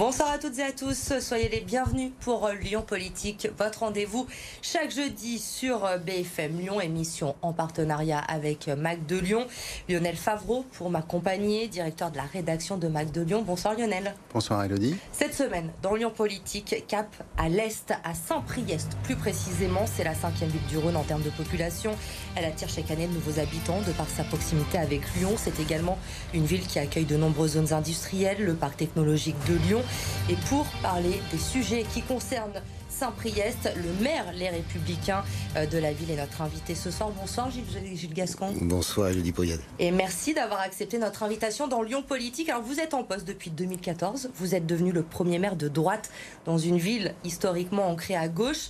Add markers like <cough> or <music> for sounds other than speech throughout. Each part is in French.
Bonsoir à toutes et à tous, soyez les bienvenus pour Lyon Politique, votre rendez-vous chaque jeudi sur BFM Lyon, émission en partenariat avec Mac de Lyon. Lionel Favreau pour m'accompagner, directeur de la rédaction de Mac de Lyon. Bonsoir Lionel. Bonsoir Elodie. Cette semaine, dans Lyon Politique, cap à l'est, à Saint-Priest plus précisément, c'est la cinquième ville du Rhône en termes de population. Elle attire chaque année de nouveaux habitants de par sa proximité avec Lyon. C'est également une ville qui accueille de nombreuses zones industrielles, le parc technologique de Lyon et pour parler des sujets qui concernent Saint-Priest, le maire Les Républicains euh, de la ville est notre invité ce soir. Bonsoir Gilles, Gascon. Bonsoir Elodie Poyade. Et merci d'avoir accepté notre invitation dans Lyon Politique. Alors vous êtes en poste depuis 2014, vous êtes devenu le premier maire de droite dans une ville historiquement ancrée à gauche.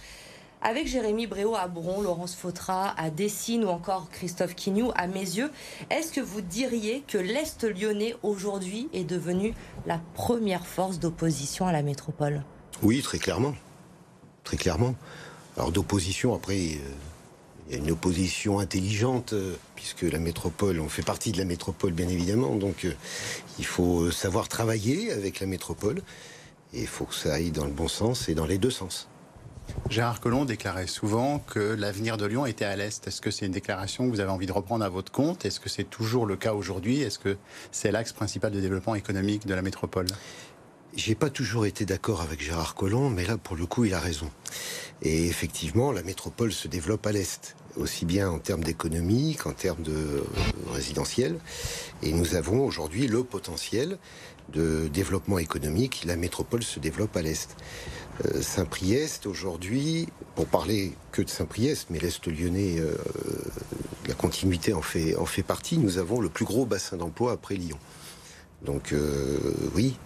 Avec Jérémy Bréau à Bron, Laurence Fautra à Dessines ou encore Christophe Quignou à mes yeux, est-ce que vous diriez que l'Est lyonnais aujourd'hui est devenu la première force d'opposition à la métropole? Oui, très clairement. Très clairement. Alors d'opposition, après, euh, il y a une opposition intelligente, euh, puisque la métropole, on fait partie de la métropole bien évidemment, donc euh, il faut savoir travailler avec la métropole, et il faut que ça aille dans le bon sens et dans les deux sens. Gérard Collomb déclarait souvent que l'avenir de Lyon était à l'Est. Est-ce que c'est une déclaration que vous avez envie de reprendre à votre compte? Est-ce que c'est toujours le cas aujourd'hui? Est-ce que c'est l'axe principal de développement économique de la métropole? J'ai pas toujours été d'accord avec Gérard Collomb, mais là, pour le coup, il a raison. Et effectivement, la métropole se développe à l'Est, aussi bien en termes d'économie qu'en termes de euh, résidentiel. Et nous avons aujourd'hui le potentiel de développement économique. La métropole se développe à l'Est. Euh, Saint-Priest, aujourd'hui, pour parler que de Saint-Priest, mais l'Est lyonnais, euh, la continuité en fait, en fait partie, nous avons le plus gros bassin d'emploi après Lyon. Donc euh, oui,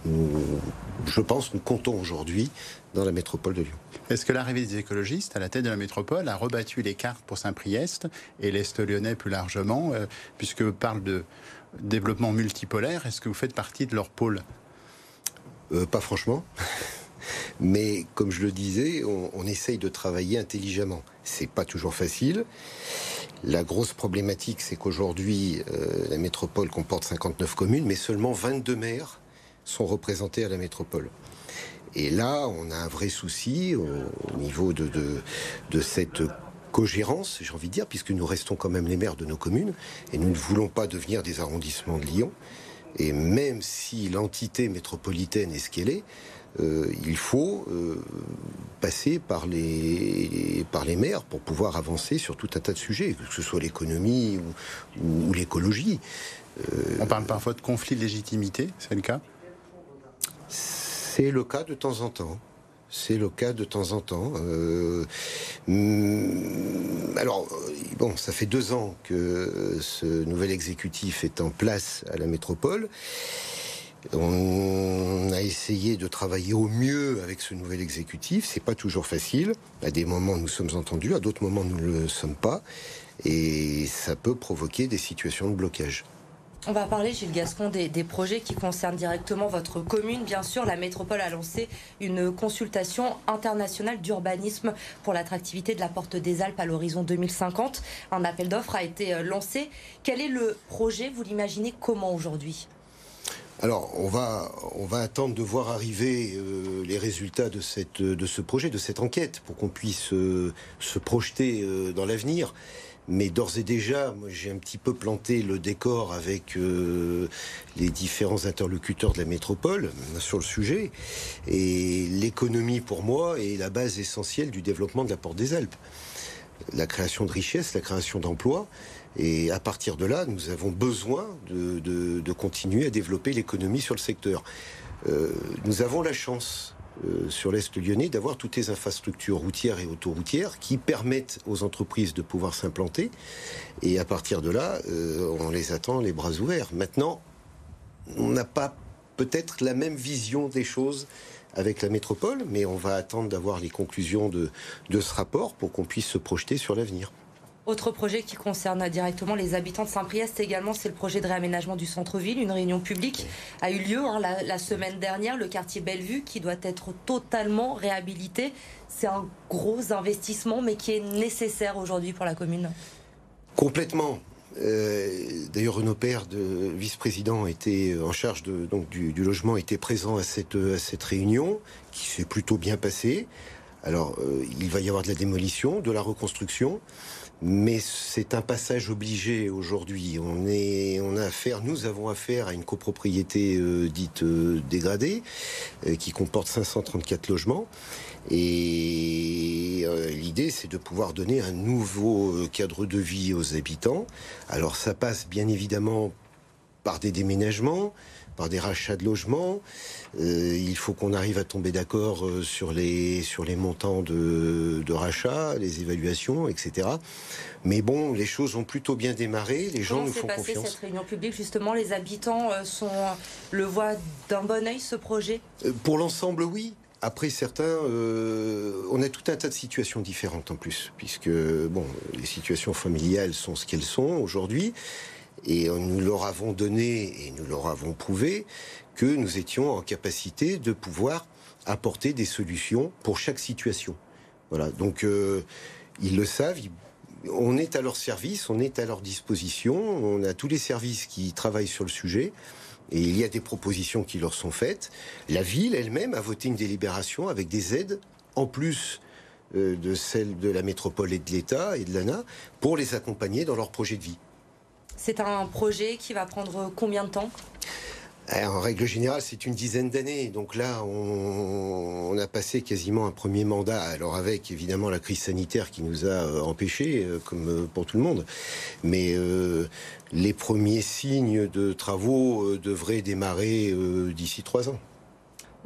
je pense nous comptons aujourd'hui dans la métropole de Lyon. Est-ce que l'arrivée des écologistes à la tête de la métropole a rebattu les cartes pour Saint-Priest et l'Est lyonnais plus largement, puisque parle de développement multipolaire Est-ce que vous faites partie de leur pôle? Pas franchement. <laughs> Mais comme je le disais, on, essaye de travailler intelligemment. C'est pas toujours facile. La grosse problématique, c'est qu'aujourd'hui, euh, la métropole comporte 59 communes, mais seulement 22 maires sont représentés à la métropole. Et là, on a un vrai souci au, niveau de, de, cette cogérance, j'ai envie de dire, puisque nous restons quand même les maires de nos communes, et nous ne voulons pas devenir des arrondissements de Lyon. Et même si l'entité métropolitaine est ce qu'elle est, euh, il faut euh, passer par les, par les maires pour pouvoir avancer sur tout un tas de sujets, que ce soit l'économie ou, l'écologie. Euh, On parle parfois de conflit de légitimité, c'est le cas? C'est le cas de temps en temps. C'est le cas de temps en temps. Hmm, alors, bon, ça fait deux ans que ce nouvel exécutif est en place à la métropole. On a essayé de travailler au mieux avec ce nouvel exécutif. C'est pas toujours facile. À des moments, nous sommes entendus, à d'autres moments, nous ne le sommes pas. Et ça peut provoquer des situations de blocage. On va parler, Gilles Gascon, des, projets qui concernent directement votre commune. Bien sûr, la métropole a lancé une consultation internationale d'urbanisme pour l'attractivité de la Porte des Alpes à l'horizon 2050. Un appel d'offres a été euh, lancé. Quel est le projet? Vous l'imaginez comment aujourd'hui? Alors, on va, attendre de voir arriver euh, les résultats de, ce projet, de cette enquête, pour qu'on puisse euh, se projeter dans l'avenir. Mais d'ores et déjà, moi, j'ai un petit peu planté le décor avec les différents interlocuteurs de la métropole sur le sujet. Et l'économie, pour moi, est la base essentielle du développement de la Porte des Alpes. La création de richesses, la création d'emplois. Et à partir de là, nous avons besoin de, continuer à développer l'économie sur le secteur. Euh, nous avons la chance euh, sur l'Est lyonnais d'avoir toutes les infrastructures routières et autoroutières qui permettent aux entreprises de pouvoir s'implanter. Et à partir de là, euh, on les attend les bras ouverts. Maintenant, on n'a pas peut-être la même vision des choses avec la métropole, mais on va attendre d'avoir les conclusions de ce rapport pour qu'on puisse se projeter sur l'avenir. Autre projet qui concerne directement les habitants de Saint-Priest également, c'est le projet de réaménagement du centre-ville. Une réunion publique a eu lieu hein, la, semaine dernière, le quartier Bellevue qui doit être totalement réhabilité. C'est un gros investissement mais qui est nécessaire aujourd'hui pour la commune. Complètement. D'ailleurs, Renaud Père, vice-président, était en charge du, logement, était présent à cette, à cette réunion, qui s'est plutôt bien passée. Alors, il va y avoir de la démolition, de la reconstruction mais c'est un passage obligé aujourd'hui. On est, on a affaire, nous avons affaire à une copropriété euh, dite euh, dégradée euh, qui comporte 534 logements. Et l'idée, c'est de pouvoir donner un nouveau cadre de vie aux habitants. Alors, ça passe bien évidemment par des déménagements, par des rachats de logements. Euh, il faut qu'on arrive à tomber d'accord euh, sur les, sur les montants de, de rachat, les évaluations, etc. Mais bon, les choses ont plutôt bien démarré. Les gens nous font passé confiance. cette réunion publique? Justement, les habitants euh, sont, le voient d'un bon oeil ce projet? Pour l'ensemble, oui. Après, certains, on a tout un tas de situations différentes en plus, puisque bon, les situations familiales sont ce qu'elles sont aujourd'hui. Et nous leur avons donné et nous leur avons prouvé que nous étions en capacité de pouvoir apporter des solutions pour chaque situation. Voilà. Donc euh, ils le savent. on est à leur service, on est à leur disposition. On a tous les services qui travaillent sur le sujet. Et il y a des propositions qui leur sont faites. La ville elle-même a voté une délibération avec des aides en plus euh, de celles de la métropole et de l'État et de l'ANA pour les accompagner dans leur projet de vie. C'est un projet qui va prendre combien de temps? Eh, en règle générale, c'est une dizaine d'années. Donc là, on, a passé quasiment un premier mandat. Alors avec évidemment la crise sanitaire qui nous a euh, empêchés, euh, comme euh, pour tout le monde. Mais les premiers signes de travaux devraient démarrer d'ici trois ans.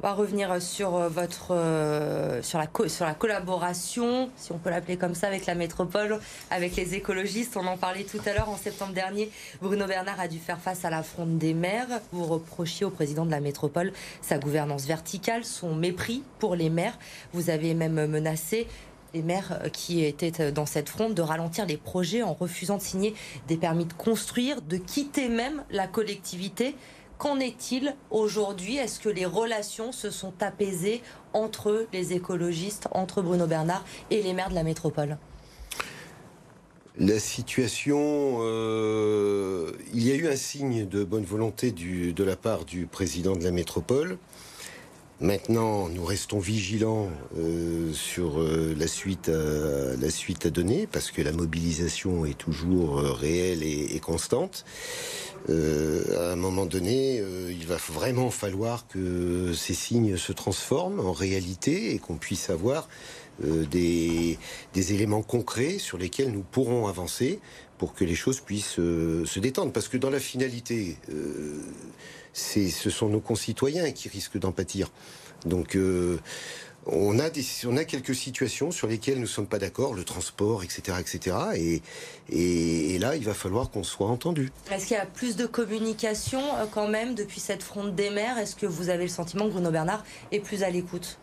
On va revenir sur euh, votre euh, sur la sur la collaboration, si on peut l'appeler comme ça, avec la métropole, avec les écologistes. On en parlait tout à l'heure. En septembre dernier, Bruno Bernard a dû faire face à la fronde des maires. Vous reprochiez au président de la métropole sa gouvernance verticale, son mépris pour les maires. Vous avez même menacé les maires qui étaient dans cette fronde de ralentir les projets en refusant de signer des permis de construire, de quitter même la collectivité. Qu'en est-il aujourd'hui? Est-ce que les relations se sont apaisées entre les écologistes, entre Bruno Bernard et les maires de la métropole? La situation, euh, il y a eu un signe de bonne volonté de la part du président de la métropole. Maintenant, nous restons vigilants euh, sur euh, la, suite à, la suite à donner parce que la mobilisation est toujours réelle et constante. Euh, à un moment donné, euh, il va vraiment falloir que ces signes se transforment en réalité et qu'on puisse avoir euh, des, éléments concrets sur lesquels nous pourrons avancer pour que les choses puissent se détendre. Parce que dans la finalité, ce sont nos concitoyens qui risquent d'en pâtir. Donc on a, des, on a quelques situations sur lesquelles nous ne sommes pas d'accord, le transport, etc. etc. Et, et, là, il va falloir qu'on soit entendu. Est-ce qu'il y a plus de communication euh, quand même depuis cette fronde des maires Est-ce que vous avez le sentiment que Bruno Bernard est plus à l'écoute?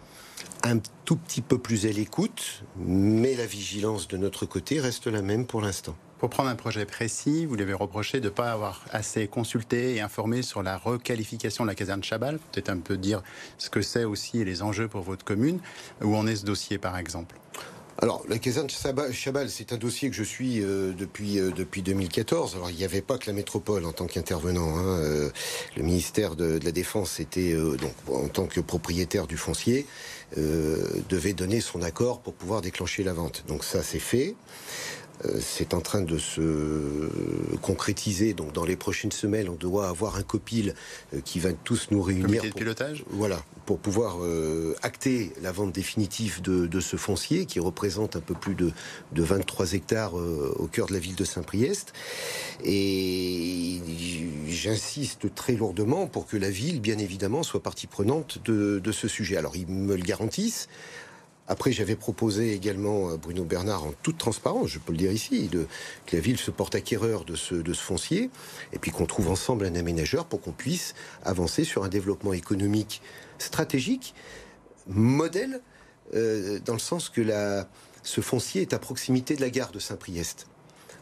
Un tout petit peu plus à l'écoute, mais la vigilance de notre côté reste la même pour l'instant. Pour prendre un projet précis, vous l'avez reproché de ne pas avoir assez consulté et informé sur la requalification de la caserne Chabal. Peut-être un peu dire ce que c'est aussi et les enjeux pour votre commune. Où en est ce dossier, par exemple? Alors, la caserne Chabal, c'est un dossier que je suis euh, depuis euh, depuis 2014. Alors, il n'y avait pas que la métropole en tant qu'intervenant. Hein. Euh, le ministère de, de, la Défense était donc en tant que propriétaire du foncier devait donner son accord pour pouvoir déclencher la vente. Donc ça, c'est fait. Euh, c'est en train de se concrétiser. Donc, dans les prochaines semaines, on doit avoir un copil euh, qui va tous nous réunir. Comité de pilotage Voilà, pour pouvoir euh, acter la vente définitive de, ce foncier qui représente un peu plus de, 23 hectares au cœur de la ville de Saint-Priest. Et j'insiste très lourdement pour que la ville, bien évidemment, soit partie prenante de, de ce sujet. Alors, ils me le garantissent. Après, j'avais proposé également à Bruno Bernard, en toute transparence, je peux le dire ici, que la ville se porte acquéreur de ce, foncier, et puis qu'on trouve ensemble un aménageur pour qu'on puisse avancer sur un développement économique stratégique, modèle, euh, dans le sens que ce foncier est à proximité de la gare de Saint-Priest.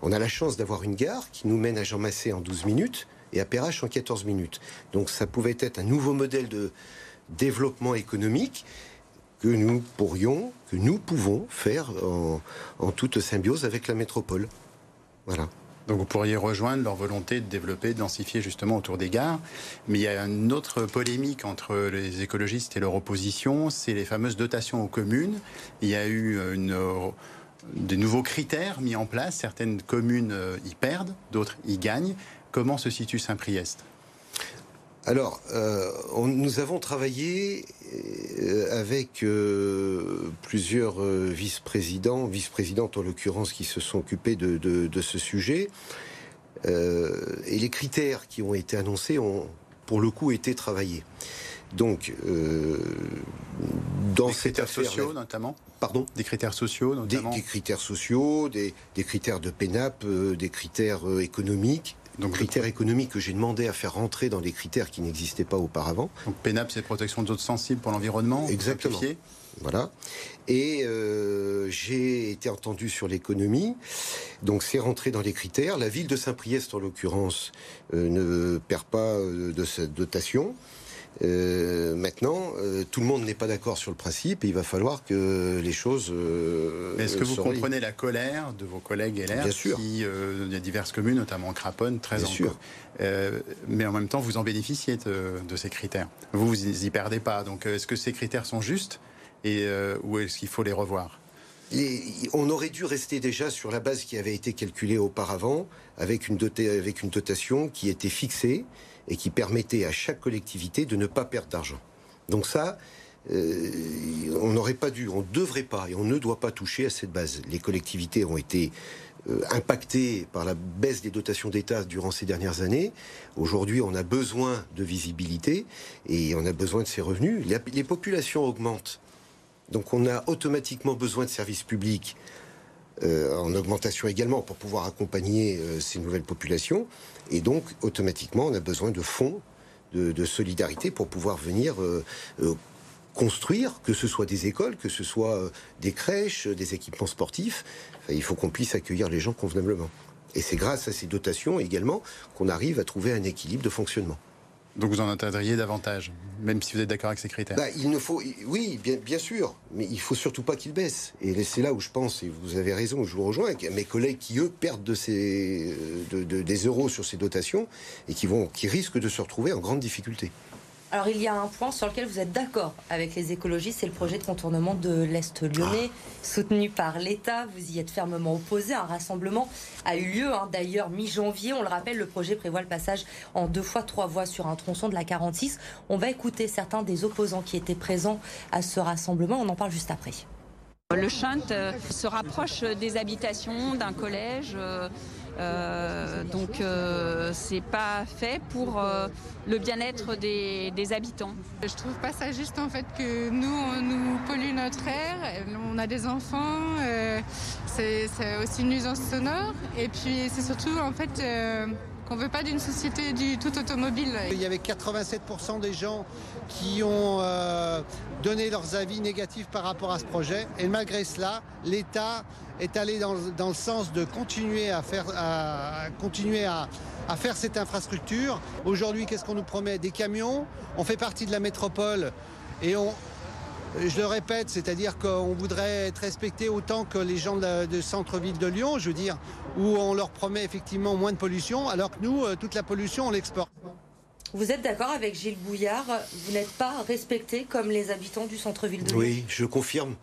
On a la chance d'avoir une gare qui nous mène à Jean Massé en 12 minutes et à Perrache en 14 minutes. Donc ça pouvait être un nouveau modèle de développement économique que nous pourrions, que nous pouvons faire en, toute symbiose avec la métropole. Voilà. Donc vous pourriez rejoindre leur volonté de développer, de densifier justement autour des gares. Mais il y a une autre polémique entre les écologistes et leur opposition, c'est les fameuses dotations aux communes. Il y a eu une, des nouveaux critères mis en place. Certaines communes euh, y perdent, d'autres y gagnent. Comment se situe Saint-Priest? Alors, euh, nous avons travaillé euh, avec euh, plusieurs vice-présidents, vice-présidentes en l'occurrence, qui se sont occupés de, ce sujet. et les critères qui ont été annoncés ont, pour le coup, été travaillés. Donc, dans des critères sociaux notamment. Pardon? Des critères sociaux notamment. Des, critères sociaux, des, des, critères de PENAP, des critères économiques donc critères économiques que j'ai demandé à faire rentrer dans des critères qui n'existaient pas auparavant. Donc PENAP, c'est protection de zones sensibles pour l'environnement Exactement. Voilà. Et euh, j'ai été entendu sur l'économie. Donc c'est rentré dans les critères. La ville de Saint-Priest, en l'occurrence, euh, ne perd pas euh, de cette dotation. Euh, maintenant, euh, tout le monde n'est pas d'accord sur le principe et il va falloir que les choses. Euh, Est-ce que vous comprenez la colère de vos collègues LR Bien sûr. Qui, il y a diverses communes, notamment Craponne, très Bien en sûr. mais en même temps, vous en bénéficiez de, ces critères. Vous, vous y perdez pas. Donc, est-ce que ces critères sont justes et, ou est-ce qu'il faut les revoir? On aurait dû rester déjà sur la base qui avait été calculée auparavant, avec une, dotation qui était fixée et qui permettait à chaque collectivité de ne pas perdre d'argent. Donc ça, euh, on n'aurait pas dû, on ne devrait pas et on ne doit pas toucher à cette base. Les collectivités ont été euh, impactées par la baisse des dotations d'État durant ces dernières années. Aujourd'hui, on a besoin de visibilité et on a besoin de ces revenus. Les populations augmentent. Donc on a automatiquement besoin de services publics euh, en augmentation également pour pouvoir accompagner ces nouvelles populations. Et donc, automatiquement, on a besoin de fonds de, solidarité pour pouvoir venir euh, euh, construire, que ce soit des écoles, que ce soit euh, des crèches, des équipements sportifs. il faut qu'on puisse accueillir les gens convenablement. Et c'est grâce à ces dotations également qu'on arrive à trouver un équilibre de fonctionnement. Donc vous en entendriez davantage, même si vous êtes d'accord avec ces critères bah, Il ne faut, oui, bien, sûr, mais il faut surtout pas qu'il baisse. Et c'est là où je pense, et vous avez raison, je vous rejoins, mes collègues qui eux perdent de ces, des euros sur ces dotations et qui vont, qui risquent de se retrouver en grande difficulté. Alors il y a un point sur lequel vous êtes d'accord avec les écologistes, c'est le projet de contournement de l'Est lyonnais, soutenu par l'État. Vous y êtes fermement opposé. Un rassemblement a eu lieu hein. d'ailleurs mi-janvier. On le rappelle, le projet prévoit le passage en deux fois trois voies sur un tronçon de la 46. On va écouter certains des opposants qui étaient présents à ce rassemblement. On en parle juste après. Le Chunt euh, se rapproche des habitations, d'un collège. Euh, donc euh, c'est pas fait pour euh, le bien-être des, habitants. Je trouve pas ça juste en fait que nous on nous pollue notre air, on a des enfants, c'est aussi une nuisance sonore et puis c'est surtout en fait qu'on veut pas d'une société du tout automobile. Il y avait 87% des gens qui ont euh, donné leurs avis négatifs par rapport à ce projet. Et malgré cela, l'État est allé dans, le sens de continuer à faire, continuer à, à faire cette infrastructure. Aujourd'hui, qu'est-ce qu'on nous promet? Des camions. On fait partie de la métropole et on, je le répète, c'est-à-dire qu'on voudrait être respecté autant que les gens de, centre-ville de Lyon, je veux dire, où on leur promet effectivement moins de pollution, alors que nous, euh, toute la pollution, on l'exporte. Vous êtes d'accord avec Gilles Bouillard Vous n'êtes pas respecté comme les habitants du centre-ville de Lyon? Oui, je confirme.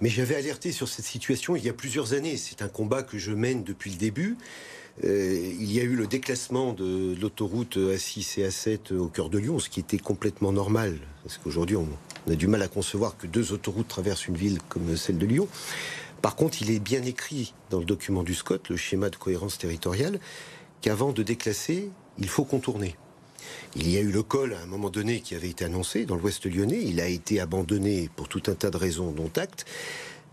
Mais j'avais alerté sur cette situation il y a plusieurs années. C'est un combat que je mène depuis le début. Euh, il y a eu le déclassement de l'autoroute A6 et A7 au cœur de Lyon, ce qui était complètement normal. Parce qu'aujourd'hui, on, on a du mal à concevoir que deux autoroutes traversent une ville comme celle de Lyon. Par contre, il est bien écrit dans le document du SCOT, le schéma de cohérence territoriale, qu'avant de déclasser, il faut contourner. Il y a eu le col à un moment donné qui avait été annoncé dans l'ouest lyonnais. Il a été abandonné pour tout un tas de raisons, dont acte.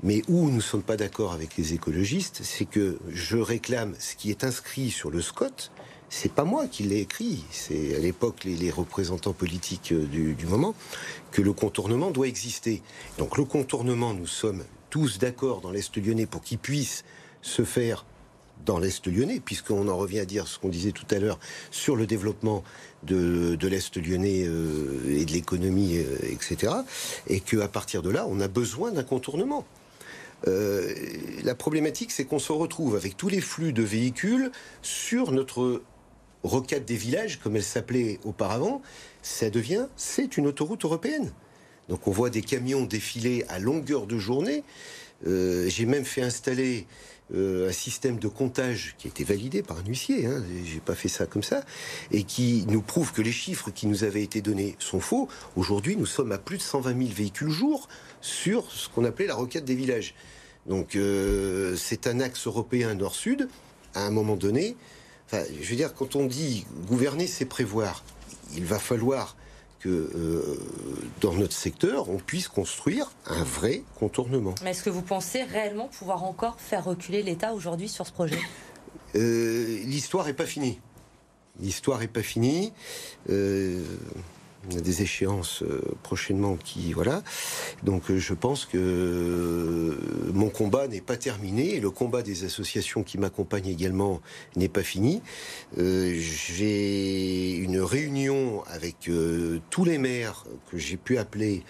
Mais où nous ne sommes pas d'accord avec les écologistes, c'est que je réclame ce qui est inscrit sur le SCOT, c'est pas moi qui l'ai écrit, c'est à l'époque les, représentants politiques euh, du, moment, que le contournement doit exister. Donc le contournement, nous sommes tous d'accord dans l'Est lyonnais pour qu'il puisse se faire dans l'Est lyonnais, puisqu'on en revient à dire ce qu'on disait tout à l'heure sur le développement de, l'Est lyonnais euh, et de l'économie, euh, etc. Et qu'à partir de là, on a besoin d'un contournement. La problématique, c'est qu'on se retrouve avec tous les flux de véhicules sur notre rocade des villages, comme elle s'appelait auparavant. Ça devient, c'est une autoroute européenne. Donc on voit des camions défiler à longueur de journée. J'ai même fait installer euh, un système de comptage qui a été validé par un huissier, hein, j'ai pas fait ça comme ça, et qui nous prouve que les chiffres qui nous avaient été donnés sont faux. Aujourd'hui, nous sommes à plus de 120 000 véhicules jour sur ce qu'on appelait la requête des villages. Donc euh, c'est un axe européen nord-sud. À un moment donné, enfin, je veux dire, quand on dit gouverner, c'est prévoir. Il va falloir que euh, dans notre secteur, on puisse construire un vrai contournement. Mais est-ce que vous pensez réellement pouvoir encore faire reculer l'État aujourd'hui sur ce projet? Euh, L'histoire n'est pas finie. L'histoire n'est pas finie. Euh, des échéances euh, prochainement qui voilà. Donc euh, je pense que euh, mon combat n'est pas terminé et le combat des associations qui m'accompagnent également n'est pas fini. j'ai une réunion avec tous les maires que j'ai pu appeler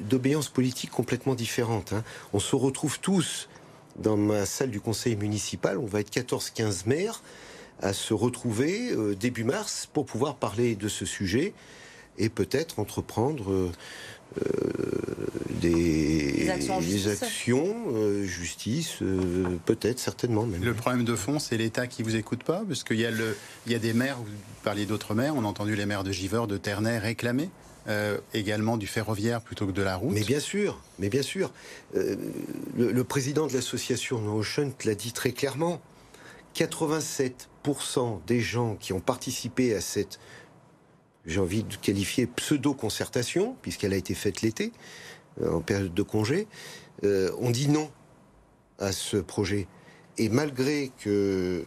d'obéance politique complètement différente. Hein. On se retrouve tous dans ma salle du conseil municipal. On va être 14-15 maires à se retrouver début mars pour pouvoir parler de ce sujet et peut-être entreprendre euh, euh, des, actions, justice, euh, peut-être, certainement même. Le problème de fond, c'est l'État qui vous écoute pas, parce qu'il y, a le, il y a des maires, vous parliez d'autres maires, on a entendu les maires de Giver, de Ternay réclamer. également du ferroviaire plutôt que de la route. Mais bien sûr, mais bien sûr. le, président de l'association Notion l'a dit très clairement. 87% des gens qui ont participé à cette j'ai envie de qualifier pseudo-concertation, puisqu'elle a été faite l'été, euh, en période de congé, euh, on dit non à ce projet. Et malgré que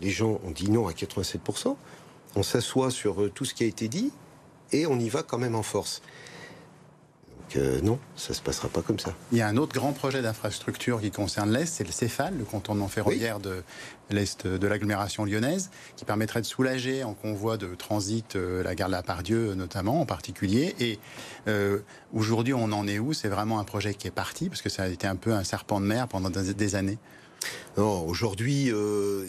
les gens ont dit non à 87%, on s'assoit sur euh, tout ce qui a été dit et on y va quand même en force non, ça se passera pas comme ça. Il y a un autre grand projet d'infrastructure qui concerne l'Est, c'est le Céphale, le contournement ferroviaire de l'Est de l'agglomération lyonnaise, qui permettrait de soulager en convoi de transit euh, la gare de la Pardieu notamment en particulier. Et euh, aujourd'hui, on en est où? C'est vraiment un projet qui est parti, parce que ça a été un peu un serpent de mer pendant des années. Non, aujourd'hui, euh,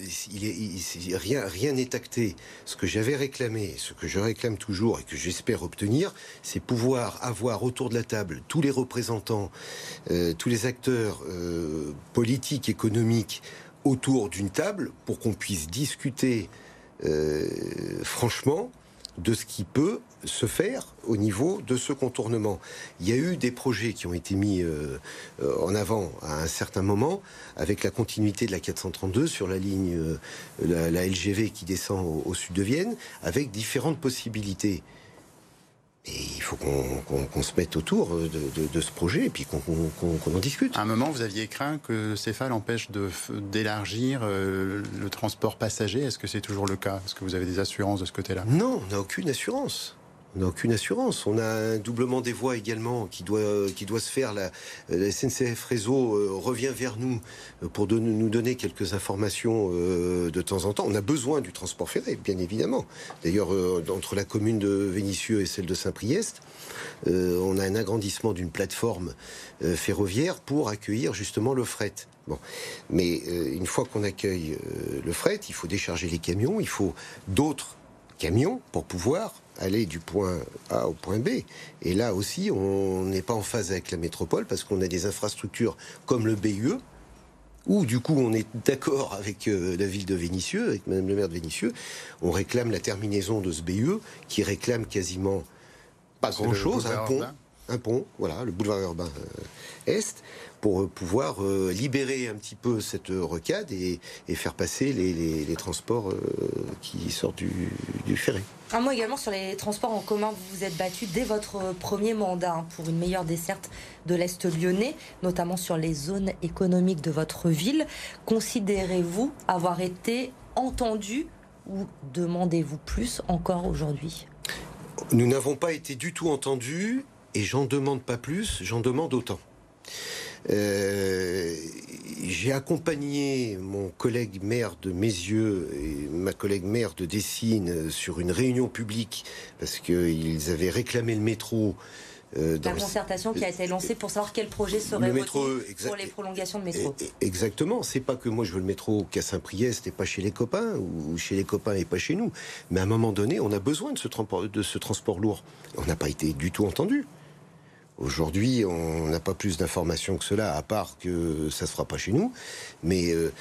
rien n'est acté. Ce que j'avais réclamé, ce que je réclame toujours et que j'espère obtenir, c'est pouvoir avoir autour de la table tous les représentants, euh, tous les acteurs euh, politiques, économiques autour d'une table pour qu'on puisse discuter franchement de ce qui peut se faire au niveau de ce contournement. Il y a eu des projets qui ont été mis euh, euh, en avant à un certain moment, avec la continuité de la 432 sur la ligne, euh, la, LGV qui descend au, sud de Vienne, avec différentes possibilités. Et il faut qu'on se mette autour de, ce projet et puis qu'on en discute. À un moment, vous aviez craint que Céphale empêche d'élargir le transport passager? Est-ce que c'est toujours le cas? Est-ce que vous avez des assurances de ce côté-là? Non, on n'a aucune assurance. On n'a aucune assurance. On a un doublement des voies également qui doit, qui doit se faire. La, SNCF Réseau euh, revient vers nous euh, pour nous donner quelques informations euh, de temps en temps. On a besoin du transport ferré, bien évidemment. D'ailleurs, entre la commune de Vénissieux et celle de Saint-Priest, on a un agrandissement d'une plateforme ferroviaire pour accueillir justement le fret. Bon. Mais une fois qu'on accueille le fret, il faut décharger les camions, il faut d'autres camions pour pouvoir aller du point A au point B. Et là aussi, on n'est pas en phase avec la métropole parce qu'on a des infrastructures comme le BUE, où du coup on est d'accord avec euh, la ville de Vénissieux, avec Madame le maire de Vénissieux, on réclame la terminaison de ce BUE qui réclame quasiment pas grand-chose, un pont, un pont, voilà, le boulevard urbain euh, Est, pour euh, pouvoir libérer un petit peu cette rocade et, faire passer les, transports qui sortent du, du ferré. Un mot également sur les transports en commun. Vous vous êtes battu dès votre premier mandat hein, pour une meilleure desserte de l'Est lyonnais, notamment sur les zones économiques de votre ville. Considérez-vous avoir été entendu ou demandez-vous plus encore aujourd'hui? Nous n'avons pas été du tout entendus et j'en demande pas plus, j'en demande autant. Euh, j'ai accompagné mon collègue maire de Mézieux et ma collègue maire de Dessines sur une réunion publique parce qu'ils avaient réclamé le métro Euh, la concertation qui a été lancée pour savoir quel projet serait le métro, pour les prolongations de métro. Exactement. C'est pas que moi je veux le métro qu'à Saint-Priest et pas chez les copains, ou chez les copains et pas chez nous. Mais à un moment donné, on a besoin de ce, de ce transport lourd. On n'a pas été du tout entendu. Aujourd'hui, on n'a pas plus d'informations que cela, à part que ça se fera pas chez nous. Mais euh,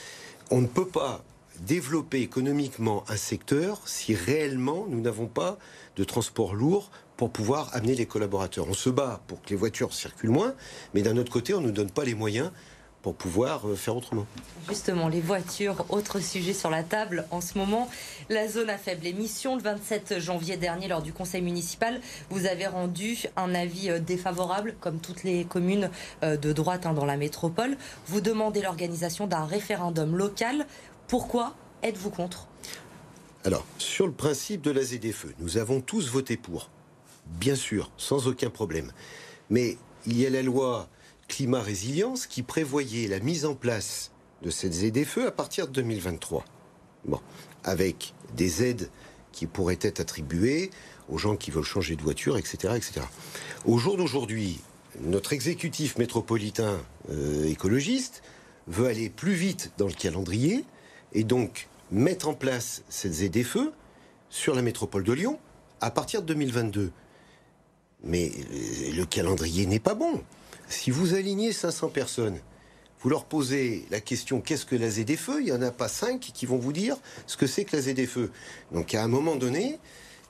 on ne peut pas développer économiquement un secteur si réellement nous n'avons pas de transport lourd pour pouvoir amener les collaborateurs. On se bat pour que les voitures circulent moins, mais d'un autre côté, on ne nous donne pas les moyens pour pouvoir euh, faire autrement. Justement, les voitures, autre sujet sur la table en ce moment, la zone à faible émission. Le 27 janvier dernier, lors du conseil municipal, vous avez rendu un avis euh, défavorable, comme toutes les communes euh, de droite hein, dans la métropole. Vous demandez l'organisation d'un référendum local. Pourquoi êtes-vous contre? Alors, sur le principe de la ZDFE, nous avons tous voté pour, bien sûr, sans aucun problème. Mais il y a la loi climat résilience qui prévoyait la mise en place de cette ZDFE à partir de 2023. Bon, avec des aides qui pourraient être attribuées aux gens qui veulent changer de voiture, etc. etc. Au jour d'aujourd'hui, notre exécutif métropolitain euh, écologiste veut aller plus vite dans le calendrier et donc mettre en place cette ZDFE sur la métropole de Lyon à partir de 2022. Mais le calendrier n'est pas bon. Si vous alignez 500 personnes, vous leur posez la question qu'est-ce que la ZDFE Il n'y en a pas 5 qui vont vous dire ce que c'est que la ZDFE. Donc à un moment donné,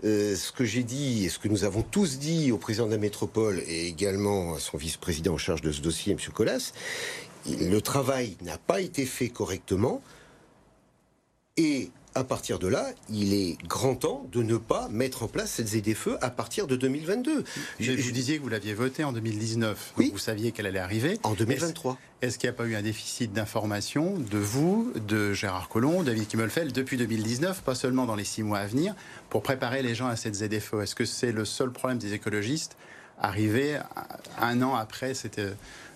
euh, ce que j'ai dit et ce que nous avons tous dit au président de la métropole et également à son vice-président en charge de ce dossier, M. Collas, le travail n'a pas été fait correctement et à partir de là, il est grand temps de ne pas mettre en place cette ZDFE à partir de 2022. Je, vous disiez que vous l'aviez voté en 2019. Oui. Vous saviez qu'elle allait arriver. En 2023. Est-ce qu'il n'y a pas eu un déficit d'information de vous, de Gérard Collomb, David Kimmelfeld depuis 2019, pas seulement dans les six mois à venir, pour préparer les gens à cette ZDFE? Est-ce que c'est le seul problème des écologistes arrivé un an après cette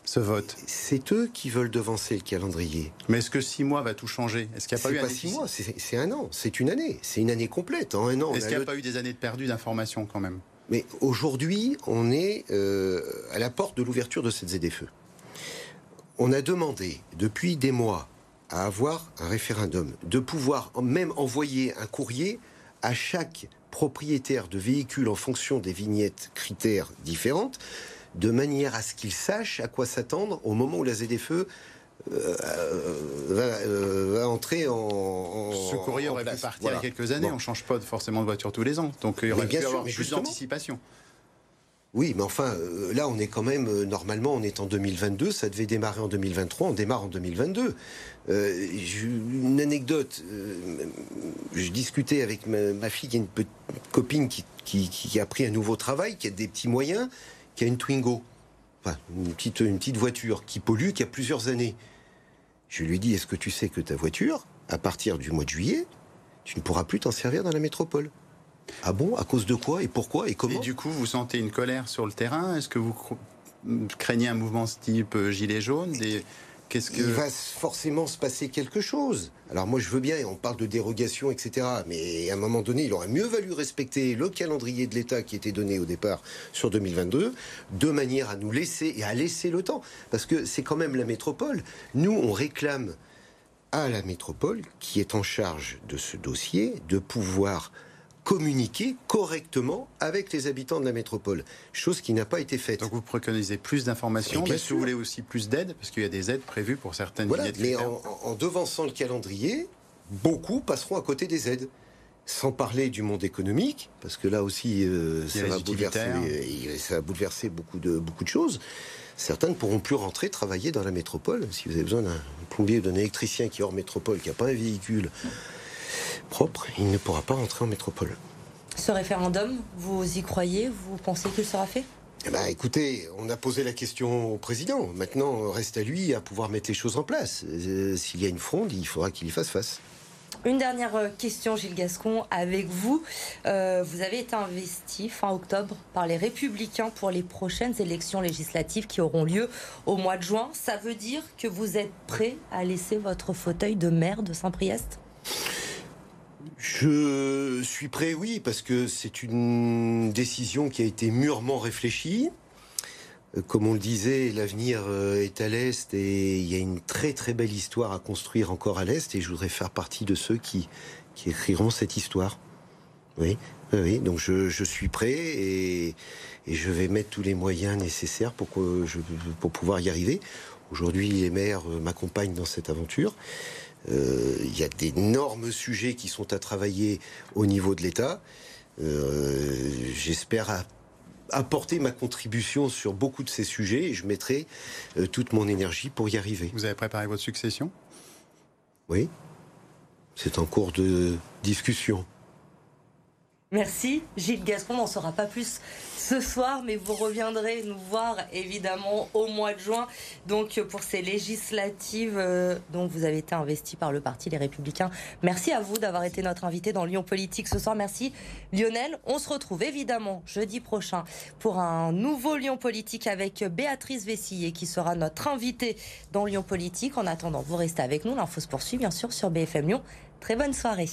ce vote C'est eux qui veulent devancer le calendrier. Mais est-ce que six mois va tout changer? Est-ce qu'il n'y a pas eu pas six mois, c'est un an, c'est une année, c'est une année complète. En un an. Est-ce qu'il n'y a pas eu des années de perdu d'informations quand même? Mais aujourd'hui, on est euh, à la porte de l'ouverture de cette ZDFE. On a demandé depuis des mois à avoir un référendum, de pouvoir même envoyer un courrier à chaque propriétaire de véhicules en fonction des vignettes critères différentes de manière à ce qu'ils sachent à quoi s'attendre au moment où la ZFE euh, euh, va, entrer en, Ce courrier aurait pu partir il y a quelques années. On ne change pas forcément de voiture tous les ans. Donc il y aurait pu avoir plus d'anticipation. Oui, mais enfin, euh, là, on est quand même, normalement, on est en 2022, ça devait démarrer en 2023, on démarre en 2022. une anecdote, je discutais avec ma, fille, qui est une petite copine qui, qui, a pris un nouveau travail, qui a des petits moyens, qui a une Twingo, une, petite, voiture qui pollue, qui a plusieurs années. Je lui dis, est-ce que tu sais que ta voiture, à partir du mois de juillet, tu ne pourras plus t'en servir dans la métropole? Ah bon? À cause de quoi Et pourquoi Et comment? Et du coup, vous sentez une colère sur le terrain? Est-ce que vous craignez un mouvement type euh, gilet jaune Qu'est-ce que... Il va forcément se passer quelque chose. Alors moi je veux bien, on parle de dérogation, etc. Mais à un moment donné, il aurait mieux valu respecter le calendrier de l'État qui était donné au départ sur 2022, de manière à nous laisser et à laisser le temps. Parce que c'est quand même la métropole. Nous, on réclame à la métropole, qui est en charge de ce dossier, de pouvoir communiquer correctement avec les habitants de la métropole, chose qui n'a pas été faite. Donc vous préconisez plus d'informations, mais si vous voulez aussi plus d'aides, parce qu'il y a des aides prévues pour certaines voilà, Mais en, devançant le calendrier, beaucoup passeront à côté des aides. Sans parler du monde économique, parce que là aussi, euh, ça, va bouleverser, ça va bouleverser beaucoup de, beaucoup de choses. Certains ne pourront plus rentrer travailler dans la métropole. Si vous avez besoin d'un plombier ou d'un électricien qui est hors métropole, qui n'a pas un véhicule, propre, il ne pourra pas rentrer en métropole. Ce référendum, vous y croyez? Vous pensez qu'il sera fait? Eh ben, écoutez, on a posé la question au président. Maintenant, reste à lui à pouvoir mettre les choses en place. Euh, s'il y a une fronde, il faudra qu'il y fasse face. Une dernière euh, question, Gilles Gascon, avec vous. Euh, vous avez été investi fin octobre par les Républicains pour les prochaines élections législatives qui auront lieu au mois de juin. Ça veut dire que vous êtes prêt à laisser votre fauteuil de maire de Saint-Priest? Je suis prêt, oui, parce que c'est une décision qui a été mûrement réfléchie. comme on le disait, l'avenir est à l'Est et il y a une très très belle histoire à construire encore à l'Est et je voudrais faire partie de ceux qui, écriront cette histoire. Oui, oui, donc je, suis prêt et, je vais mettre tous les moyens nécessaires pour, pouvoir y arriver. Aujourd'hui, les maires m'accompagnent dans cette aventure. Euh, il y a d'énormes sujets qui sont à travailler au niveau de l'État. Euh, J'espère apporter ma contribution sur beaucoup de ces sujets et je mettrai euh, toute mon énergie pour y arriver. Vous avez préparé votre succession? Oui. C'est en cours de discussion. Merci Gilles Gascon, on n'en saura pas plus ce soir, mais vous reviendrez nous voir évidemment au mois de juin, donc pour ces législatives euh, dont vous avez été investi par le Parti Les Républicains. Merci à vous d'avoir été notre invité dans Lyon Politique ce soir. Merci Lionel. On se retrouve évidemment jeudi prochain pour un nouveau Lyon Politique avec Béatrice Vessillier qui sera notre invitée dans Lyon Politique. En attendant, vous restez avec nous. L'info se poursuit bien sûr sur BFM Lyon. Très bonne soirée.